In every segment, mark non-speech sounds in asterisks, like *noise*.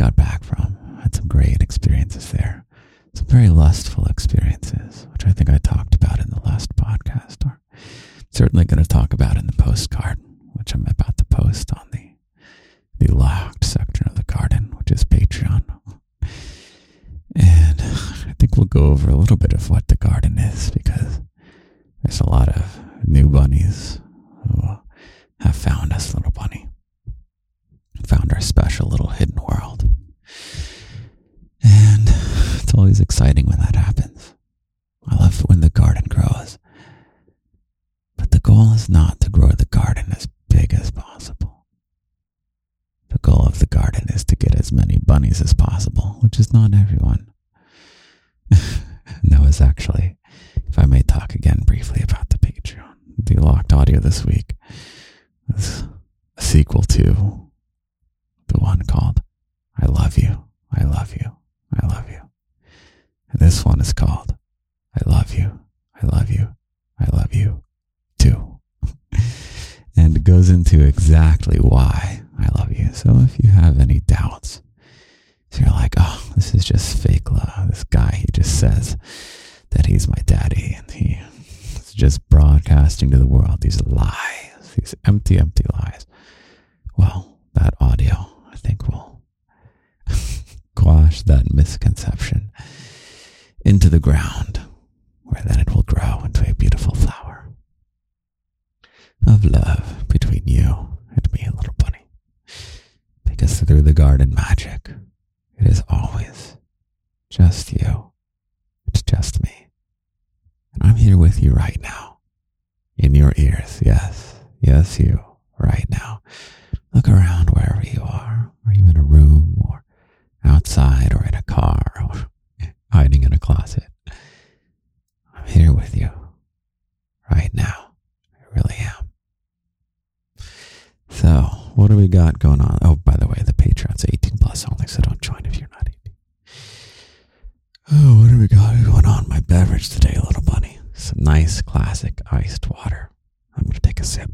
got back from. I had some great experiences there. Some very lustful experiences, which I think I talked about in the last podcast, or certainly going to talk about in the postcard, which I'm about to post on the the locked section of the garden, which is Patreon. And I think we'll go over a little bit of what the garden is because there's a lot of new bunnies who have found us, little bunny. Found our special little hidden always exciting when that happens. I love when the garden grows. But the goal is not to grow the garden as big as possible. The goal of the garden is to get as many bunnies as possible, which is not everyone. *laughs* no, it's actually, if I may talk again briefly about the Patreon, the locked audio this week is a sequel to the one called I Love You, I Love You, I Love You. And this one is called I Love You, I Love You, I Love You Too. and exactly why I love you. So if you have any doubts, so you're like, oh, this is just fake love. This guy, he just says that he's my daddy and he is just broadcasting to the world these lies, these empty, empty lies. Well, that audio, I think, will *laughs* quash that misconception into the ground, where then it will grow into a beautiful flower of love between you and me, little bunny. Because through the garden magic, it is always just you. It's just me. And I'm here with you right now. In your ears. Yes. Yes, you. Right now. Look around wherever you are. Are you in a room or outside or in a car or hiding in a closet? I'm here with you. Right now. I really am. So, what do we got going on? Oh, by the way, the Patreon's 18 plus only, so don't join if you're not 18. Oh, what do we got going on? My beverage today, little bunny. Some nice classic iced water. I'm going to take a sip.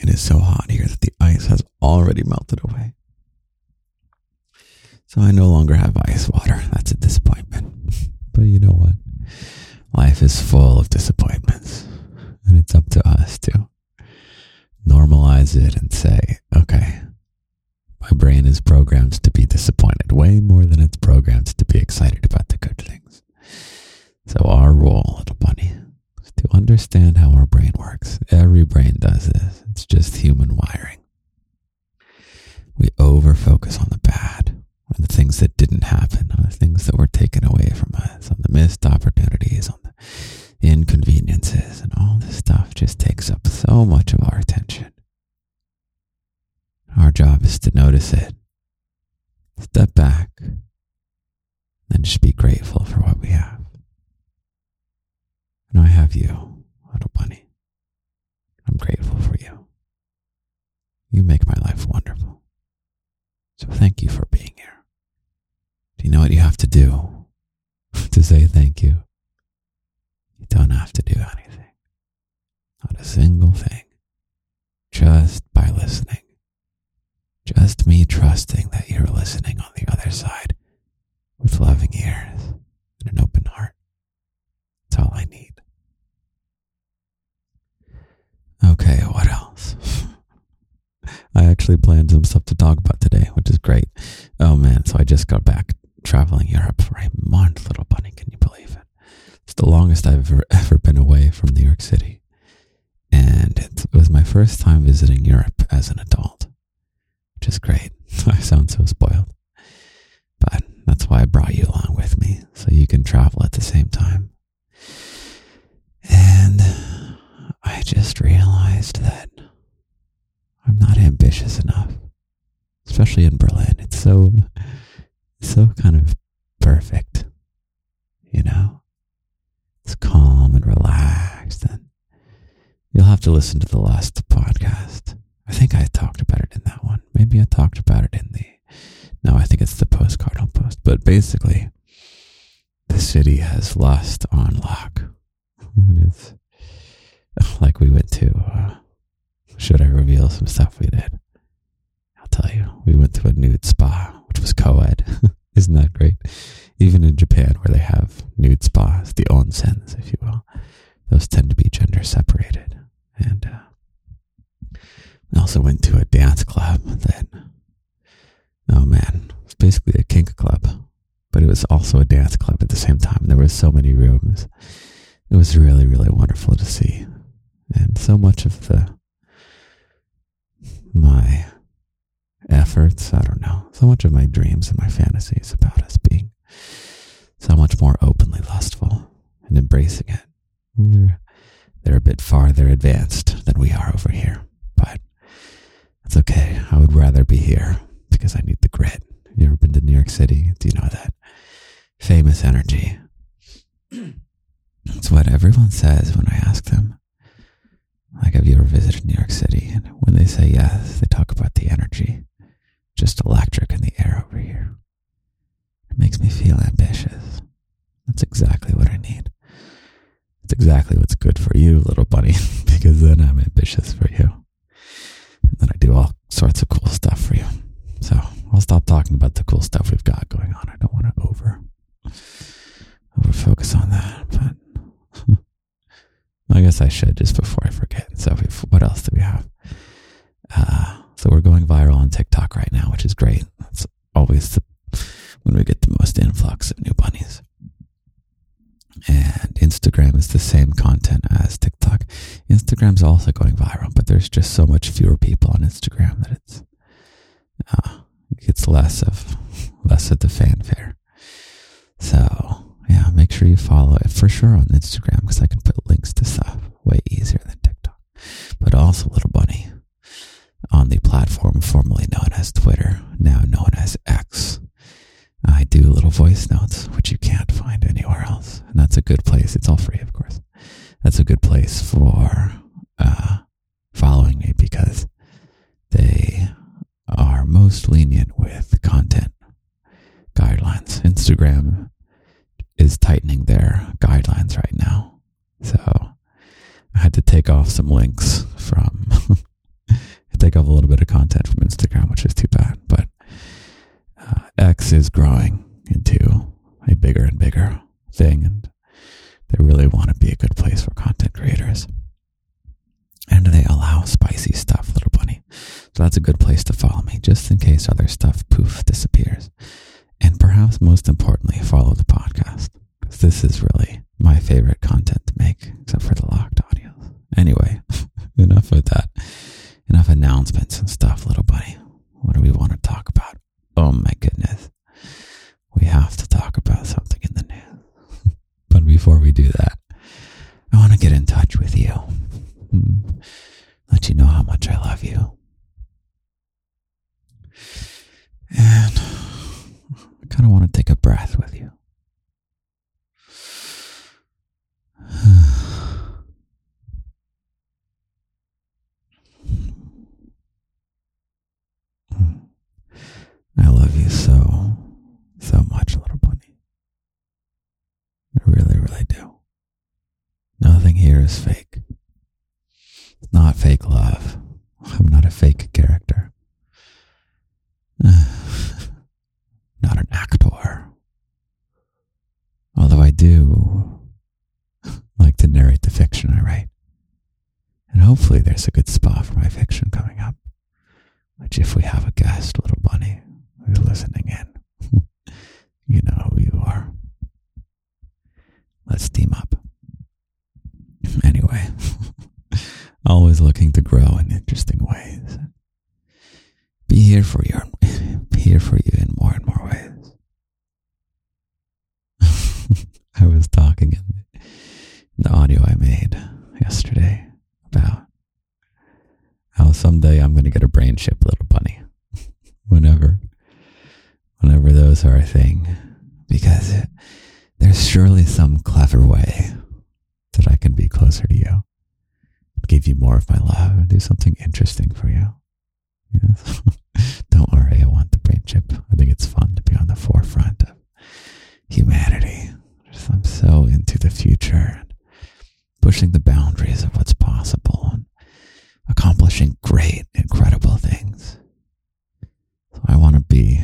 It is so hot here that the ice has already melted away. So I no longer have ice water. That's a disappointment. *laughs* But you know what? Life is full of disappointments. And it's up to us to normalize it and say, okay, my brain is programmed to be disappointed way more than it's programmed to be excited about the good things. So, our role, little bunny, is to understand how our brain works. Every brain does this, it's just human wiring. We over focus on the bad, on the things that didn't happen, on the things that were taken away from us, on the missed opportunities, on the inconveniences, and all this stuff just takes up so much of our attention. Our job is to notice it, step back, and just be grateful for what we have. And I have you, little bunny. I'm grateful for you. You make my life wonderful. So thank you for being here. Do you know what you have to do *laughs* to say thank you? You don't have to do anything. Not a single thing. Just by listening. Just me trusting that you're listening on the other side with loving ears and an open heart. That's all I need. Okay, what else? I actually planned some stuff to talk about today, which is great. Oh man, so I just got back traveling Europe for a month, little bunny. Can you believe it? It's the longest I've ever, *laughs* ever been away from New York City. And it was my first time visiting Europe as an adult, which is great. *laughs* I sound so spoiled. But that's why I brought you along with me, so you can travel at the same time. And I just realized that I'm not ambitious enough, especially in Berlin. It's so, so kind of perfect you know? It's calm and relaxed. And you'll have to listen to the last podcast. I think I talked about it in that one. Maybe I talked about it in the. No, I think it's the postcard I'll post. But basically, the city has lust on lock. *laughs* And it's *laughs* like we went to. Uh, should I reveal some stuff we did? I'll tell you. We went to a nude spa, which was co ed. *laughs* Isn't that great? Even in Japan, where they have nude spas, the onsens, if you will, those tend to be gender separated. And uh, we also went to a dance club that, oh man, it's basically a kink club, but it was also a dance club at the same time. There were so many rooms. It was really, really wonderful to see. And so much of the my efforts, I don't know, so much of my dreams and my fantasies about us being so much more openly lustful and embracing it. They're, a bit farther advanced than we are over here, but it's okay. I would rather be here because I need the grit. You ever been to New York City? Do you know that famous energy? *clears throat* It's what everyone says when I ask them like, have you ever visited New York City? And when they say yes, they talk about the energy, just electric in the air over here. It makes me feel ambitious. That's exactly what I need. It's exactly what's good for you, little bunny, *laughs* because then I'm ambitious for you. And then I do all sorts of cool stuff for you. So I'll stop talking about the cool stuff we've got going on. I don't want to over over focus on that, but I guess I should just before I forget. So, what else do we have? Uh, so we're going viral on TikTok right now, which is great. That's always the, when we get the most influx of new bunnies. And Instagram is the same content as TikTok. Instagram's also going viral, but there's just so much fewer people on Instagram that it's uh, it's less of *laughs* less of the fanfare. So yeah, make sure you follow it for sure on Instagram because I can put links to stuff way easier than TikTok. But also, Little Bunny on the platform formerly known as Twitter, now known as X. I do little voice notes, which you can't find anywhere else. And that's a good place. It's all free, of course. That's a good place for uh, following me because they are most lenient with content guidelines. Instagram is tightening their guidelines right now. So I had to take off some links from, *laughs* take off a little bit of content from Instagram, which is too bad. But uh, X is growing into a bigger and bigger thing, and they really want to be a good place for content creators. And they allow spicy stuff, little bunny. So that's a good place to follow me, just in case other stuff poof disappears. And perhaps most importantly, follow the podcast because this is really my favorite content to make, except for the locked audios. Anyway, *laughs* enough of that. Enough announcements and stuff, little buddy. What do we want to talk about? Oh my goodness. We have to talk about something in the news. *laughs* but before we do that, I want to get in touch with you. Hmm. Let you know how much I love you. And *sighs* I kind of want to take a breath with you. I love you so, so much, little bunny. I really, really do. Nothing here is fake. It's not fake love. I'm not a fake character. *sighs* not an actor. Although I do *laughs* like to narrate the fiction I write. And hopefully there's a good spot for my fiction coming up. Which if we have a guest, little bunny, who's listening in, you know who you are. Let's team up. Anyway, always looking to grow in interesting ways. Be here for you, here for you in more and more ways. I was talking in the audio I made yesterday about how someday I'm chip, little bunny. *laughs* whenever, whenever those are a thing, because there's surely some clever way that I can be closer to you, give you more of my love, do something interesting for you. Yes. *laughs* Don't worry, I want the brain chip. I think it's fun to be on the forefront of humanity. I'm so into the future and pushing the boundaries of what's possible and accomplishing great, incredible things. So I want to be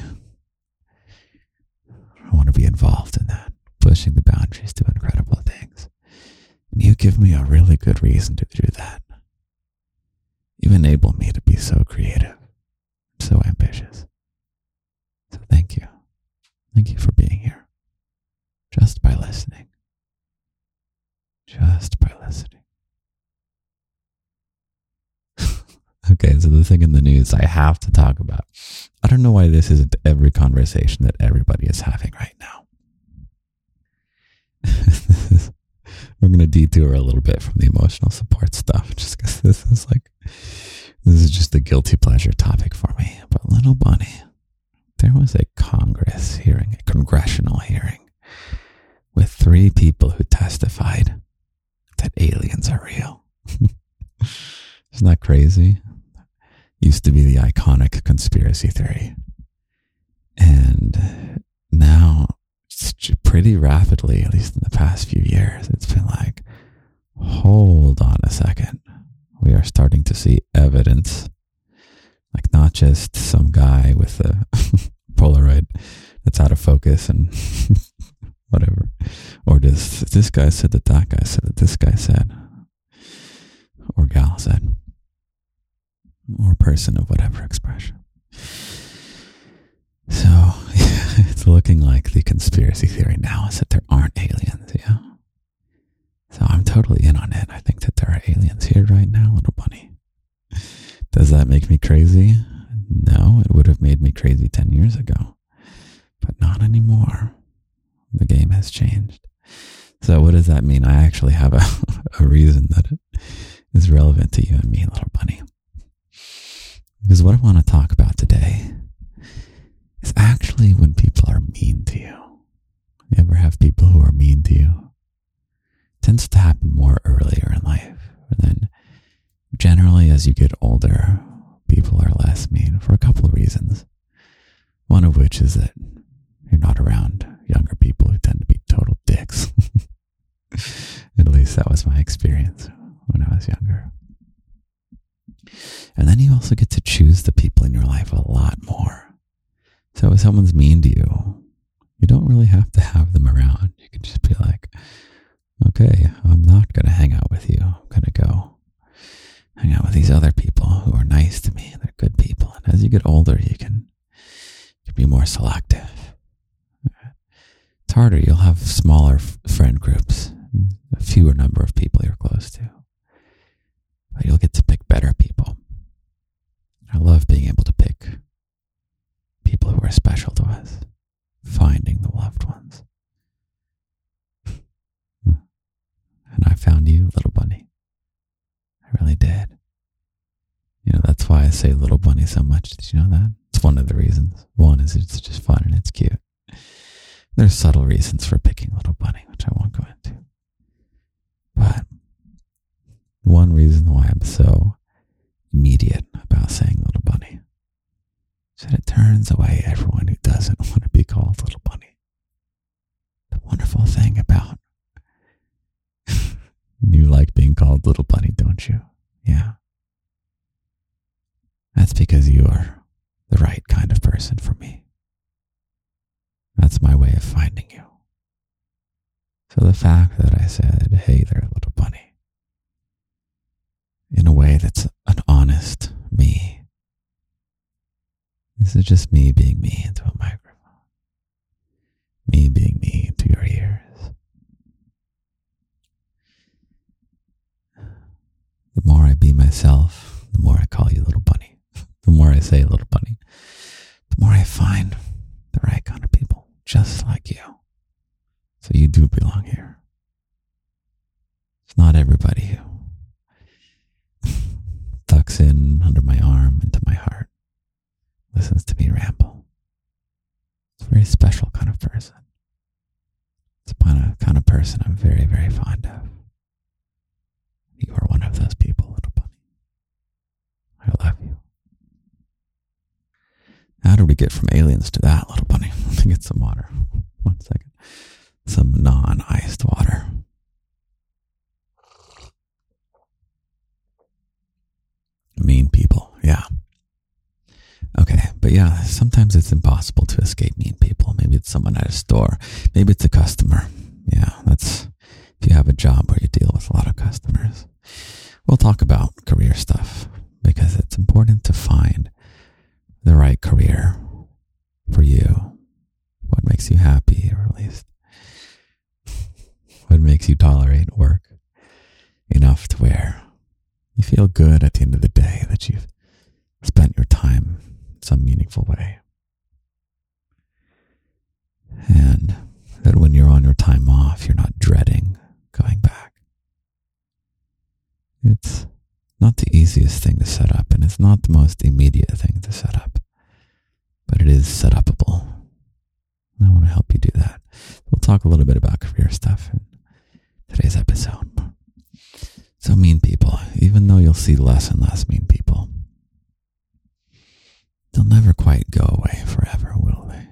I want to be involved in that, pushing the boundaries to incredible things. And you give me a really good reason to do that. You enable me to be so creative, so ambitious. So thank you. Thank you for being here. Just by listening. Just by listening. *laughs* okay, so the thing in the news I have to talk about. I don't know why this isn't every conversation that everybody is having right now. *laughs* we're going to detour a little bit from the emotional support stuff *laughs* just because this is like, this is just a guilty pleasure topic for me. But Little Bunny, there was a Congress hearing, a congressional hearing, with three people who testified that aliens are real. *laughs* Isn't that crazy? Used to be the iconic conspiracy theory. And pretty rapidly, at least in the past few years, it's been like, hold on a second. We are starting to see evidence, like not just some guy with a *laughs* Polaroid that's out of focus and *laughs* whatever, or just this guy said that that guy said that this guy said, or gal said, or person of whatever expression. So *laughs* it's looking like the conspiracy theory now is that there aren't aliens, yeah. So I'm totally in on it. I think that there are aliens here right now, little bunny. Does that make me crazy? No, it would have made me crazy 10 years ago, but not anymore. The game has changed. So what does that mean? I actually have a, *laughs* a reason that it is relevant to you and me, little bunny. Because what I want to talk about today is actually when people are mean to you. You ever have people who are mean to you? It tends to happen more earlier in life. And then generally as you get older, people are less mean for a couple of reasons. One of which is that you're not around younger people who tend to be total dicks. *laughs* At least that was my experience when I was younger. And then you also get to choose the people in your life a lot more. So if someone's mean to you, you don't really have to have them around. You can just be like, okay, I'm not going to hang out with you. I'm going to go hang out with these other people who are nice to me. They're good people. And as you get older, you can, you can be more selective. It's harder. You'll have smaller friend groups, a fewer number of people you're close to. But you'll get to pick better people. I love being able to pick people who are special to us, finding the loved ones. *laughs* And I found you, little bunny. I really did. You know, that's why I say little bunny so much. Did you know that? It's one of the reasons. One is it's just fun and it's cute. There's subtle reasons for picking little bunny, which I won't go into. But one reason why I'm so immediate about saying little bunny that it turns away everyone who doesn't *laughs* want to be called little bunny. The wonderful thing about *laughs* you like being called little bunny, don't you? Yeah. That's because you are the right kind of person for me. That's my way of finding you. So the fact that I said, hey there, little bunny, in a way that's an honest me. This is just me being me into a microphone. Me being me into your ears. The more I be myself, the more I call you little bunny. *laughs* The more I say little bunny, the more I find the right kind of people just like you. So you do belong here. It's not everybody who *laughs* tucks in under my arm into listens to me ramble. It's a very special kind of person. It's a kind of person I'm very, very fond of. You are one of those people, little bunny. I love you. How did we get from aliens to that, little bunny? *laughs* Let me get some water. *laughs* One second. Some non iced water. Mean people, yeah. But yeah, sometimes it's impossible to escape mean people. Maybe it's someone at a store. Maybe it's a customer. Yeah, that's if you have a job where you deal with a lot of customers. We'll talk about career stuff because it's important to find the right career for you. What makes you happy, or at least what makes you tolerate work enough to where you feel good at the end of the day that you've spent your time some meaningful way. And that when you're on your time off, you're not dreading going back. It's not the easiest thing to set up, and it's not the most immediate thing to set up, but it is set upable. I want to help you do that. We'll talk a little bit about career stuff in today's episode. So, mean people, even though you'll see less and less mean people, they'll never quite go away forever, will they?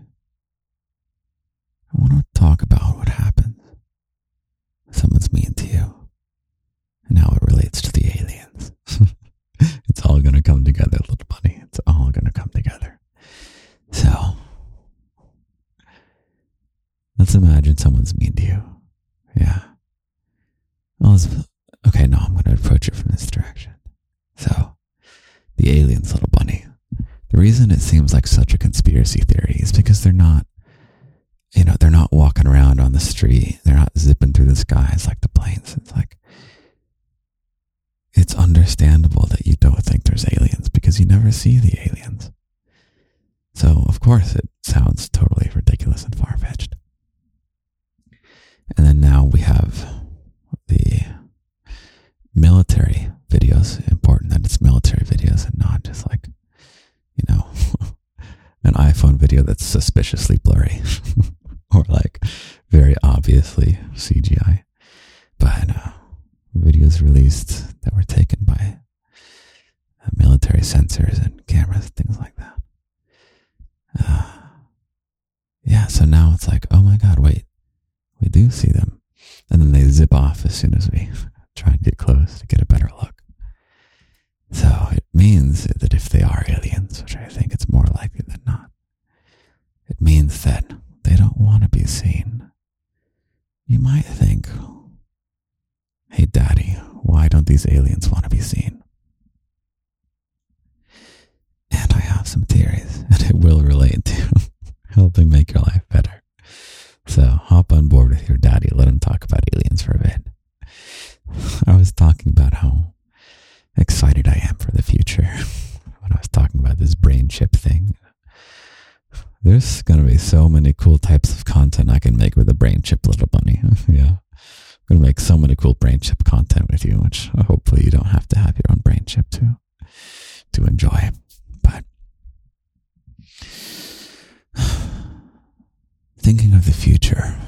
I want to talk about what happens when someone's mean to you and how it relates to the aliens. *laughs* it's all going to come together, little bunny. It's all going to come together. So, let's imagine someone's mean to you. Yeah. Well, okay, no, I'm going to approach it from this direction. So, the aliens, little bunny. The reason it seems like such a conspiracy theory is because they're not, you know, they're not walking around on the street. They're not zipping through the skies like the planes. It's like, it's understandable that you don't think there's aliens because you never see the aliens. So, of course, it sounds totally ridiculous and far fetched. And then now we have the military videos. Important that it's military videos and not just like, you know, *laughs* an iPhone video that's suspiciously blurry *laughs* or like very obviously CGI. But uh, videos released that were taken by uh, military sensors and cameras, things like that. Uh, yeah, so now it's like, oh my God, wait, we do see them. And then they zip off as soon as we *laughs* try and get close to get a better look. So it means that if they are aliens, which I think it's more likely than not, it means that they don't want to be seen. You might think, hey, daddy, why don't these aliens want to be seen? And I have some theories, *laughs* and it will relate to *laughs* helping make your life better. So hop on board with your daddy. Let him talk about aliens for a bit. I was talking about how excited I am for the future *laughs* when I was talking about this brain chip thing. There's going to be so many cool types of content I can make with a brain chip, little bunny. yeah. Going to make so many cool brain chip content with you, which hopefully you don't have to have your own brain chip to, to enjoy. But *sighs* thinking of the future,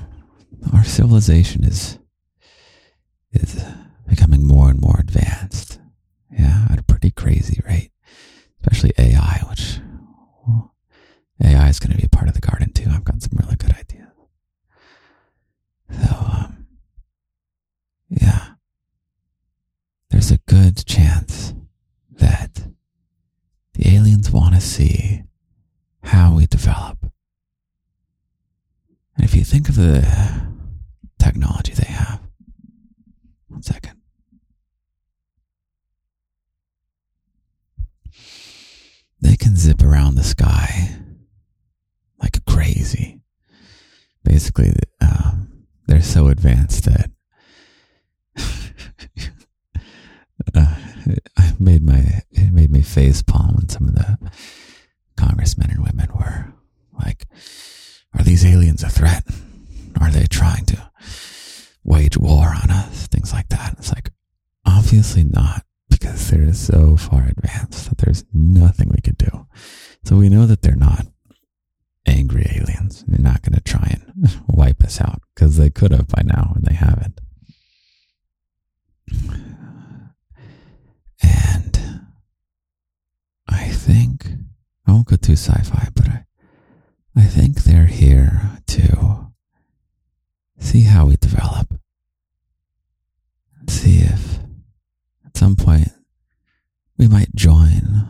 our civilization is is becoming more and more advanced. Yeah, at a pretty crazy rate, especially AI, which AI is going to be a part of the garden too. I've got some really good ideas. So, um, yeah, there's a good chance that the aliens want to see how we develop. And if you think of the technology they have, one second. They can zip around the sky like crazy. Basically, um, they're so advanced that uh, I made my it made me face palm when some of the congressmen and women were like, "Are these aliens a threat? Are they trying to wage war on us, things like that. It's like, obviously not, because they're so far advanced that there's nothing we could do. So we know that they're not angry aliens. They're not going to try and *laughs* wipe us out because they could have by now, and they haven't. And I think I won't go too sci-fi, but I I think they're here to see how we develop. See if at some point we might join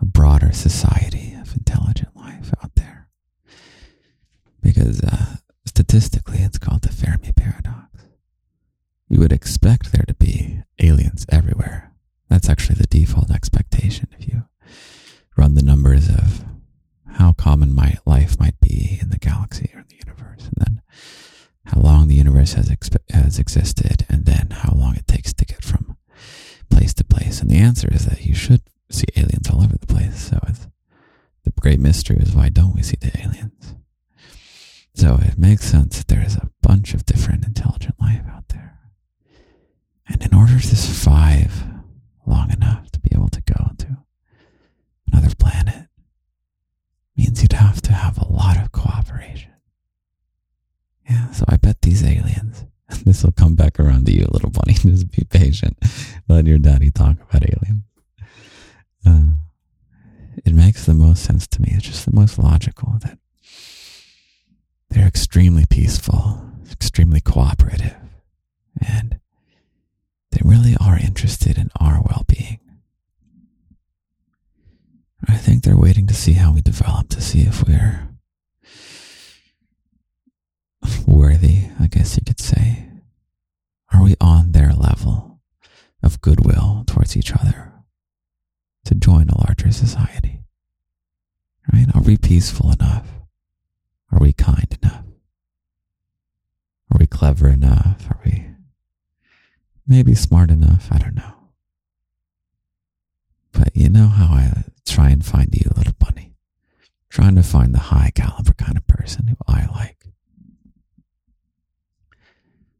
a broader society of intelligent life out there. Because uh, statistically, it's called the Fermi paradox. You would expect there to be aliens everywhere. That's actually the default expectation if you run the numbers of how common my life might be in the galaxy or in the universe, and then how long the universe has exp- has existed, and then how long it takes to get from place to place. And the answer is that you should see aliens all over the place. So the great mystery is why don't we see the aliens? So it makes sense that there is a bunch of different intelligent life out there. And in order to survive long enough to be able to go to another planet means you'd have to have a lot of cooperation. Yeah, so I bet these aliens, *laughs* this will come back around to you, little bunny. *laughs* Just be patient. Let your daddy talk about aliens. Uh, it makes the most sense to me. It's just the most logical that they're extremely peaceful, extremely cooperative, and they really are interested in our well being. I think they're waiting to see how we develop, to see if we're worthy, I guess you could say. Are we on their level of goodwill towards each other to join a larger society? Right? Are we peaceful enough? Are we kind enough? Are we clever enough? Are we maybe smart enough? I don't know. But you know how I try and find you, little bunny. Trying to find the high caliber kind of person who I like.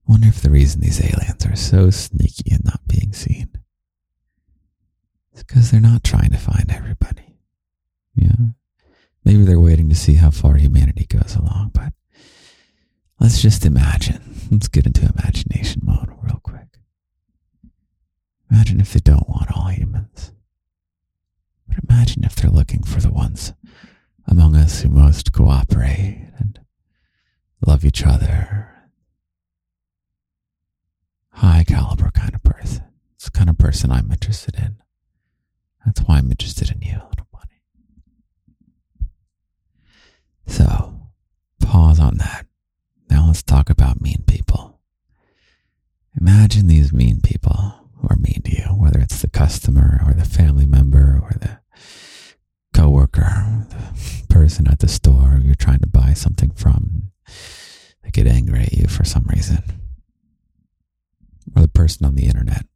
Wonder if the reason these aliens are so sneaky and not being seen is because they're not trying to find everybody. Yeah. Maybe they're waiting to see how far humanity goes along, but let's just imagine. Let's get into imagination mode real quick. Imagine if they don't want all humans. But imagine if they're looking for the ones among us who most cooperate and love each other. High caliber kind of person. It's the kind of person I'm interested in. That's why I'm interested in you, little bunny. So, pause on that. Now let's talk about mean people. Imagine these mean people to you, whether it's the customer or the family member or the coworker, the person at the store you're trying to buy something from. They get angry at you for some reason. Or the person on the internet.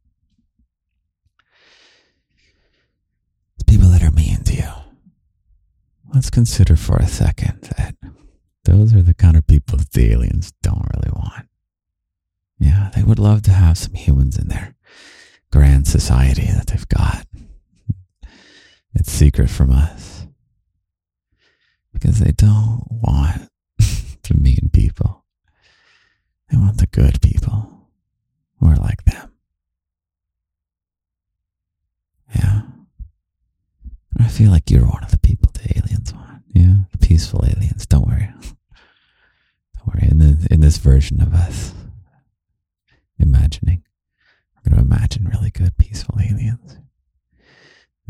People that are mean to you. Let's consider for a second that those are the kind of people that the aliens don't really want. Yeah, they would love to have some humans in their grand society that they've got. It's secret from us. Because they don't want *laughs* the mean people. They want the good people who are like them. Yeah. I feel like you're one of the people the aliens want. Yeah. The peaceful aliens. Don't worry. *laughs* Don't worry. In, the, in this version of us imagining, we're going to imagine really good, peaceful aliens.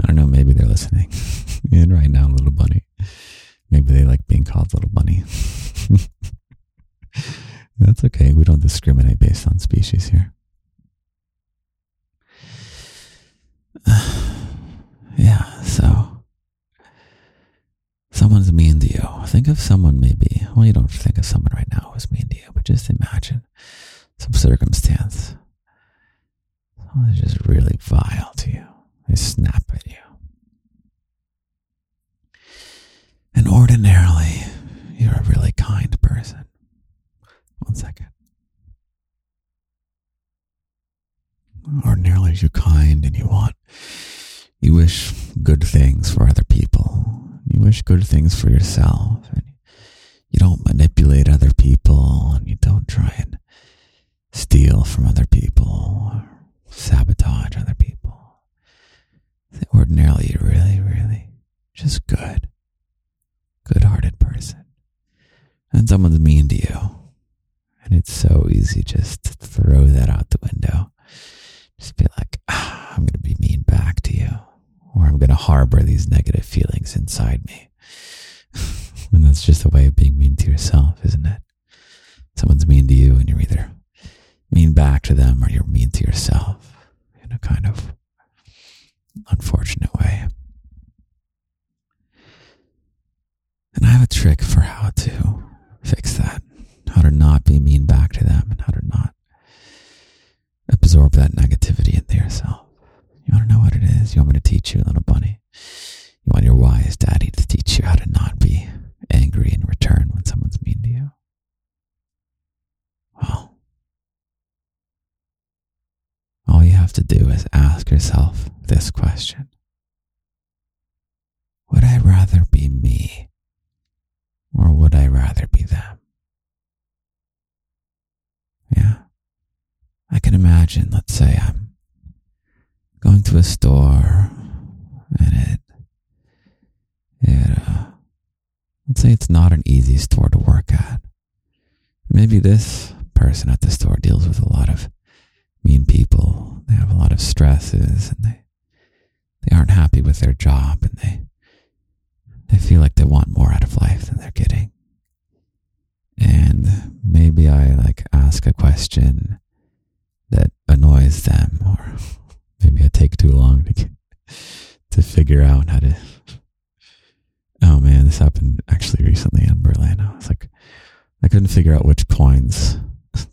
I don't know, maybe they're listening *laughs* in right now, little bunny. Maybe they like being called little bunny. *laughs* That's okay. We don't discriminate based on species here. *sighs* yeah, so someone's mean to you. Think of someone maybe. Well, you don't think of someone right now who's mean to you, but just imagine some circumstance. Someone's just really vile to you. They snap at you. And ordinarily, you're a really kind person. One second. Ordinarily, you're kind and you want, you wish good things for other people. You wish good things for yourself. And you don't manipulate other people and you don't try and steal from other people sabotage other people. Ordinarily, you're really, really just good, good hearted person. And someone's mean to you. And it's so easy just to throw that out the window. Just be like, ah, I'm going to be mean back to you. Or I'm going to harbor these negative feelings inside me. *laughs* and that's just a way of being mean to yourself, isn't it? Someone's mean to you and you're either mean back to them or you're mean to yourself in a kind of unfortunate way. And I have a trick for how to fix that, how to not be mean back to them and how to not absorb that negativity into yourself. You want to know what it is? You want me to teach you, little bunny? You want your wise daddy to teach you how to not be angry in return when someone's mean to you? Well, all you have to do is ask yourself this question Would I rather be me or would I rather be them? Yeah. I can imagine, let's say I'm going to a store and it, it, uh, let's say it's not an easy store to work at. Maybe this person at the store deals with a lot of mean people. They have a lot of stresses and they, they aren't happy with their job and they, they feel like they want more out of life than they're getting. And maybe I like ask a question that annoys them or *laughs* maybe I take too long to get, to figure out how to Oh man, this happened actually recently in Berlin. I was like I couldn't figure out which coins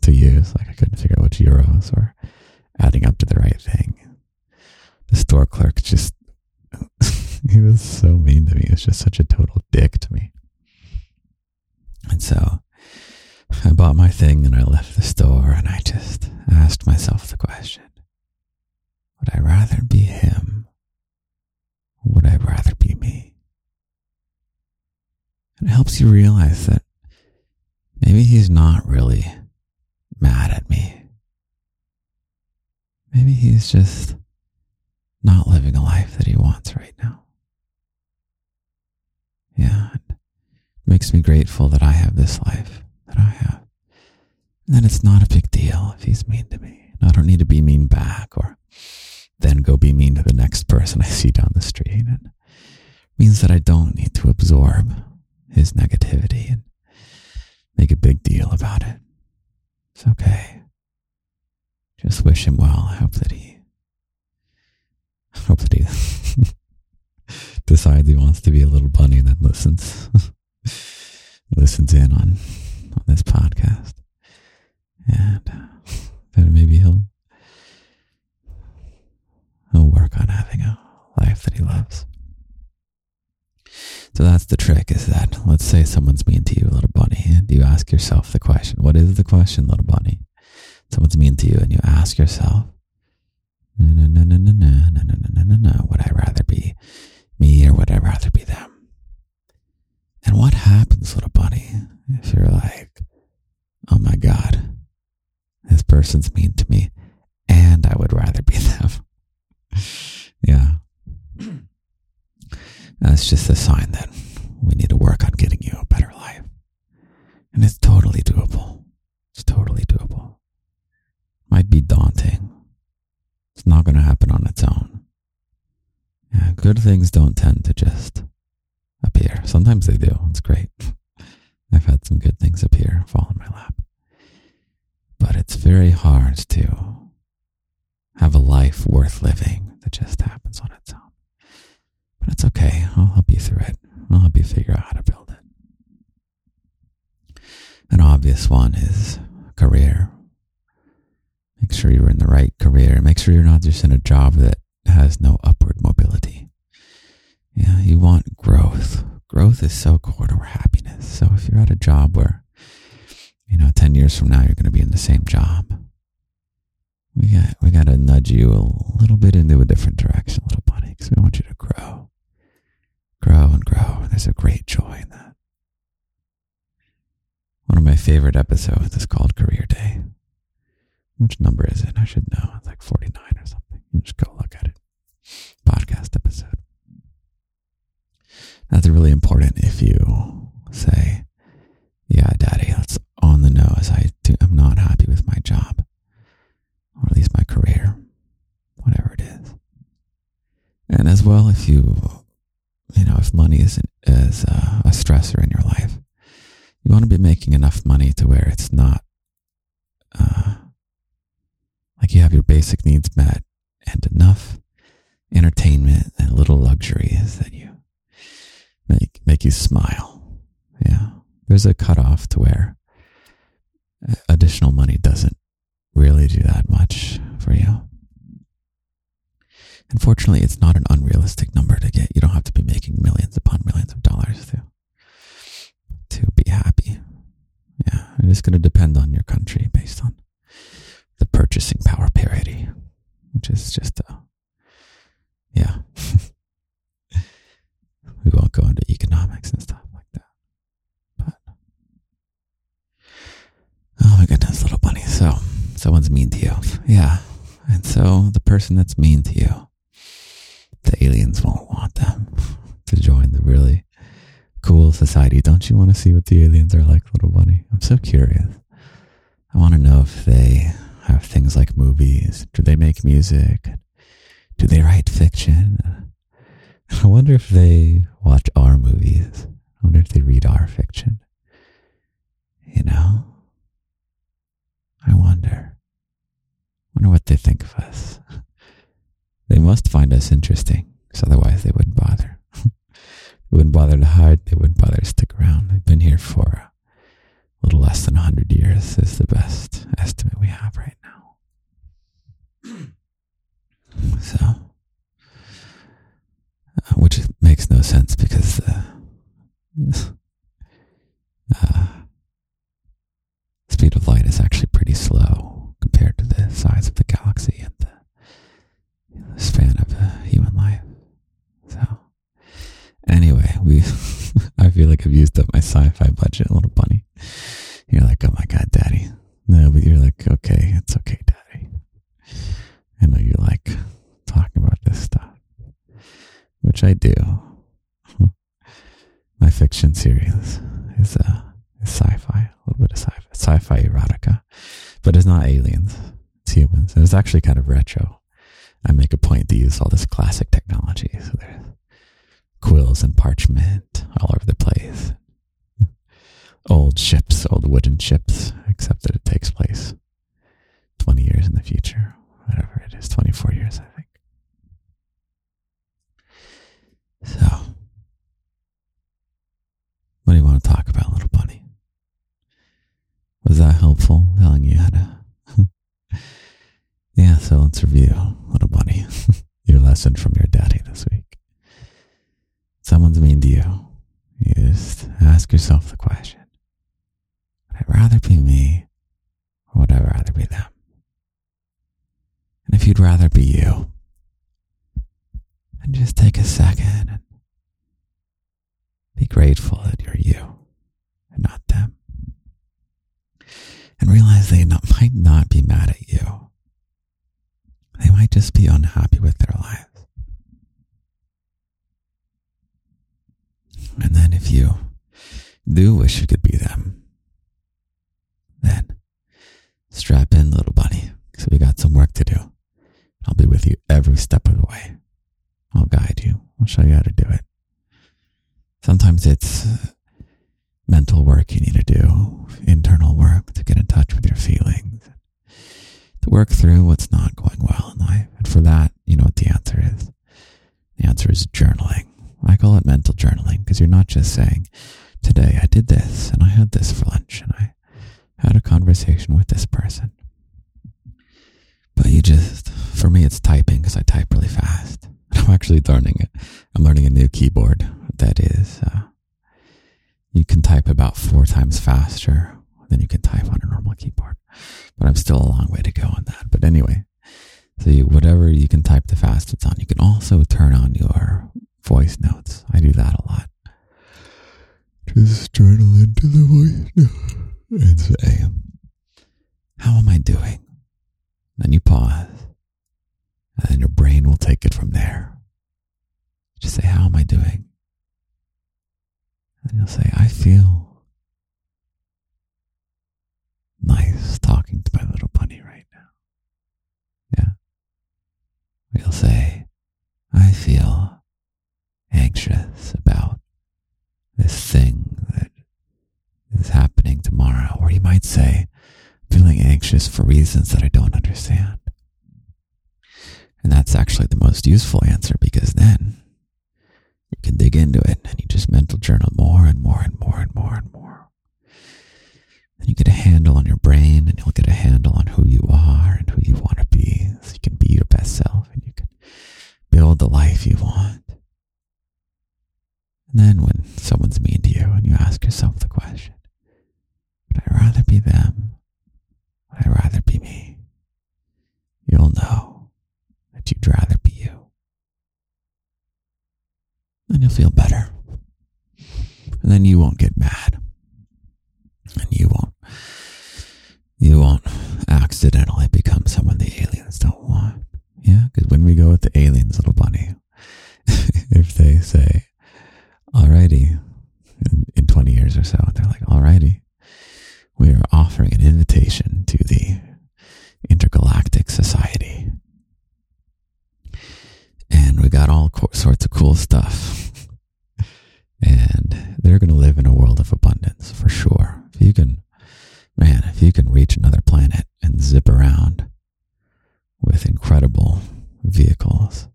to use. Like I couldn't figure out which euros were adding up to the right thing. The store clerk just *laughs* he was so mean to me. He was just such a total dick to me. And so I bought my thing and I left the store and I just asked myself the question Would I rather be him? Or would I rather be me? And it helps you realize that maybe he's not really mad at me. Maybe he's just not living a life that he wants right now. Yeah, it makes me grateful that I have this life that I have. And then it's not a big deal if he's mean to me. I don't need to be mean back or then go be mean to the next person *laughs* I see down the street. It means that I don't need to absorb his negativity and make a big deal about it. It's okay. Just wish him well. I hope that he I hope that he *laughs* decides he wants to be a little bunny that listens *laughs* listens in on on this podcast, and uh, then maybe he'll he'll work on having a life that he loves. So that's the trick is that let's say someone's mean to you, a little and you ask yourself the question. What is the question, little bunny? Someone's mean to you and you ask yourself, no, no, no, no, no, no, no, no, no, no, would I rather be me or would I rather be them? And what happens, little bunny, if you're like, oh my God, this person's mean to me and I would rather be them? yeah. That's just a sign that we need to work on getting you a better life. And it's totally doable. It's totally doable. Might be daunting. It's not going to happen on its own. Yeah, good things don't tend to just appear. Sometimes they do. It's great. *laughs* I've had some good things appear, fall in my lap. But it's very hard to have a life worth living that just happens on its own. But it's okay. I'll help you through it. I'll help you figure out how to build. An obvious one is career. Make sure you're in the right career. Make sure you're not just in a job that has no upward mobility. Yeah, you want growth. Growth is so core to our happiness. So if you're at a job where, you know, 10 years from now, you're going to be in the same job, we got, we got to nudge you a little bit into a different direction, little buddy, because we want you to grow. Grow and grow. And There's a great joy in that. Favorite episodes is called Career Day. Which number is it? I should know. It's like 49 or something. You just go look at it. Podcast episode. That's really important if you say, Yeah, daddy, that's on the nose. I do, I'm not happy with my job, or at least my career, whatever it is. And as well, if you, you know, if money is, is uh, a stressor in your life, you want to be making enough money to where it's not uh, like you have your basic needs met and enough entertainment and little luxuries that you make make you smile. Yeah, there's a cutoff to where additional money doesn't really do that much for you. Unfortunately, it's not an unrealistic number to get. You don't have to be making millions upon millions of dollars to to be happy. Yeah, it is going to depend on your country based on the purchasing power parity, which is just a yeah. *laughs* we won't go into economics and stuff like that. But oh my goodness, little bunny. So someone's mean to you. Yeah. And so the person that's mean to you, the aliens won't want them *laughs* to join the really cool society. Don't you want to see what the aliens are like, little bunny? I'm so curious. I want to know if they have things like movies. Do they make music? Do they write fiction? *laughs* I wonder if they watch our movies. I wonder if they read our fiction. You know? I wonder. Wonder what they think of us. *laughs* they must find us interesting, because otherwise they wouldn't bother. They wouldn't bother to hide. They wouldn't bother to stick around. They've been here for a little less than 100 years, is the best estimate we have right now. *clears throat* So, uh, which makes no sense because the uh, speed of light is actually pretty slow compared to the size of the galaxy and the, the span of a human life. So, anyway, we I feel like I've used up my sci-fi budget, little bunny. You're like, oh my god, daddy. No, but you're like, okay, it's okay, daddy. I know you like talking about this stuff, which I do. *laughs* My fiction series is, uh, is sci-fi, a little bit of sci-fi, sci-fi erotica, but it's not aliens. It's humans. And it's actually kind of retro. I make a point to use all this classic technology. So there's quills and parchment all over the place. *laughs* Old ships, old wooden ships, except that it takes place 20 years in the future, whatever it is, 24 years, I think. So, what do you want to talk about, little bunny? Was that helpful telling you how to? *laughs* yeah, so let's review, little bunny, *laughs* your lesson from your daddy this week. Someone's mean to you. You just ask yourself the question Would I rather be me or would I rather be them? And if you'd rather be you, and just take a second and be grateful that you're you and not them. And realize they not, might not be mad at you. They might just be unhappy with their lives. And then if you do wish you could be them, then strap in, little bunny, because we got some work to do. I'll be with you every step of the way. I'll guide you. I'll show you how to do it. Sometimes it's mental work you need to do, internal work to get in touch with your feelings, to work through what's not going well in life. And for that, you know what the answer is? The answer is journaling. I call it mental journaling because you're not just saying, today I did this and I had this for lunch and I had a conversation with this person. But you just, for me, it's typing because I type really fast. *laughs* I'm actually learning it. I'm learning a new keyboard that is, uh, you can type about four times faster than you can type on a normal keyboard. But I'm still a long way to go on that. But anyway, so you, whatever you can type the fastest on, you can also turn on your voice notes. I do that a lot. Just journal into the voice and say, How am I doing? Then you pause, and then your brain will take it from there. Just say, How am I doing? And you'll say, I feel nice talking to my little bunny right now. Yeah. You'll say, I feel anxious about this thing that is happening tomorrow. Or you might say, feeling anxious for reasons that I don't understand. And that's actually the most useful answer because then you can dig into it and you just mental journal more and more and more and more and more. And you get a handle on your brain and you'll get a handle on who you are and who you want to be. So you can be your best self and you can build the life you want. And then when someone's mean to you and you ask yourself the question, would I rather be them? Would I rather be me? You'll know that you'd rather be you. And you'll feel better. And then you won't get mad. And you won't you won't accidentally become someone the aliens don't want. Yeah, because when we go with the aliens, little bunny, *laughs* if they say, Alrighty, in, in 20 years or so, they're like, Alrighty, we are offering an invitation to the intergalactic society. And we got all co- sorts of cool stuff. *laughs* and they're going to live in a world of abundance for sure. If you can, man, if you can reach another planet and zip around with incredible vehicles,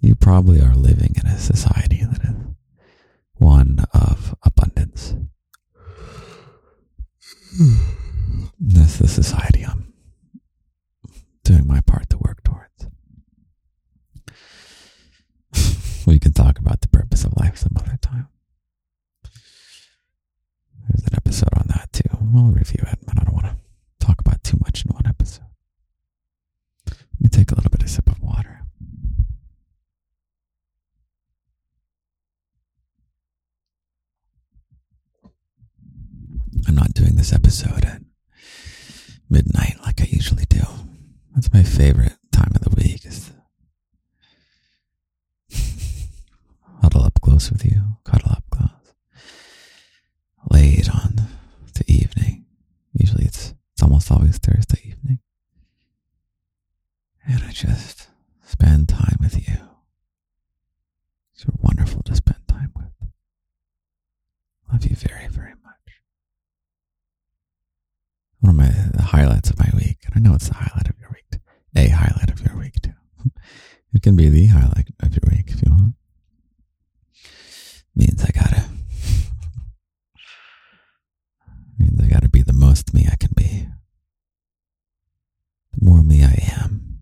you probably are living in a society that is one of abundance. That's the society I'm doing my part to work towards. *laughs* we can talk about the purpose of life some other time. There's an episode on that too. We'll review it, but I don't want to talk about too much in one episode. Let me take a little bit of sip of water. I'm not doing this episode at midnight like I usually do. That's my favorite time of the week is *laughs* huddle up close with you, cuddle up close. Late on the evening. Usually it's it's almost always Thursday evening. And I just spend time with you. You're wonderful to spend time with. Love you very, very much one of my the highlights of my week. And I know it's the highlight of your week, a highlight of your week too. *laughs* It can be the highlight of your week if you want. Means I gotta. *laughs* means I gotta be the most me I can be. The more me I am,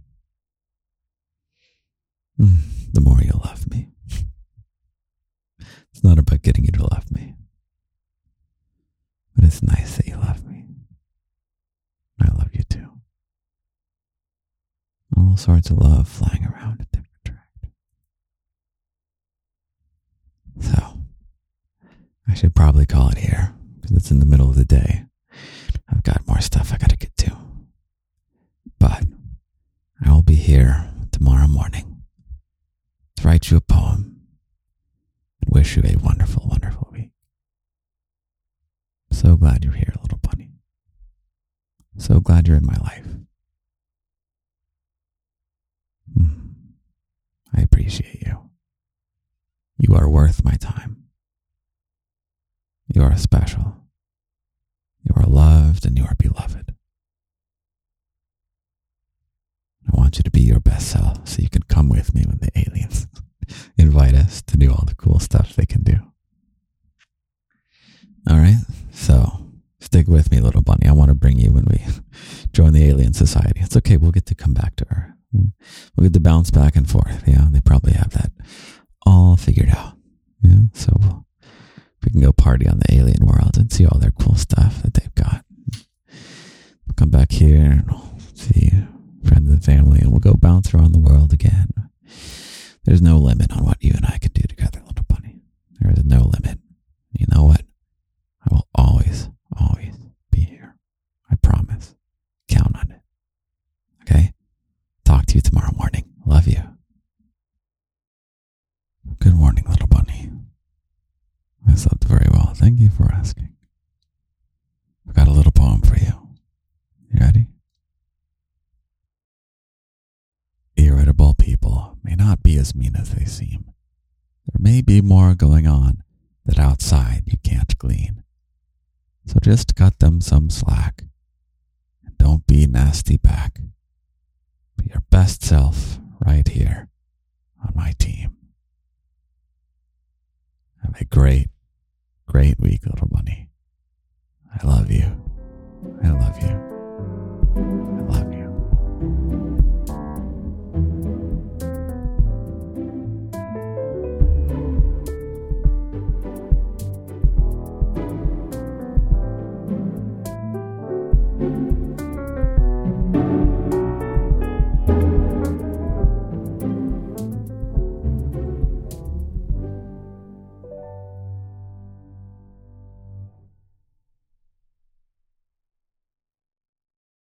hmm, the more you'll love me. *laughs* It's not about getting you to love me, but it's nice that you love me. I love you too. All sorts of love flying around in different directions. So, I should probably call it here because it's in the middle of the day. I've got more stuff I gotta get to. But I will be here tomorrow morning to write you a poem and wish you a wonderful, wonderful week. So glad you're here, little bunny. So glad you're in my life. Hmm. I appreciate you. You are worth my time. You are special. You are loved and you are beloved. I want you to be your best self so you can come with me when the aliens *laughs* invite us to do all the cool stuff they can do. All right. So stick with me, little bunny. I want to bring you when we *laughs* join the alien society. It's okay. We'll get to come back to Earth. We'll get to bounce back and forth. Yeah. They probably have that all figured out. Yeah. So we can go party on the alien world and see all their cool stuff that they've got. We'll come back here and we'll see friends and family and we'll go bounce around the world again. There's no limit on what you and I can do together, little bunny. There is no limit. You know what? I will always, always you for asking. I've got a little poem for you. You ready? Irritable people may not be as mean as they seem. There may be more going on that outside you can't glean. So just cut them some slack and don't be nasty back. Be your best self right here on my team. Have a great, great week, little bunny. I love you. I love you. I love you.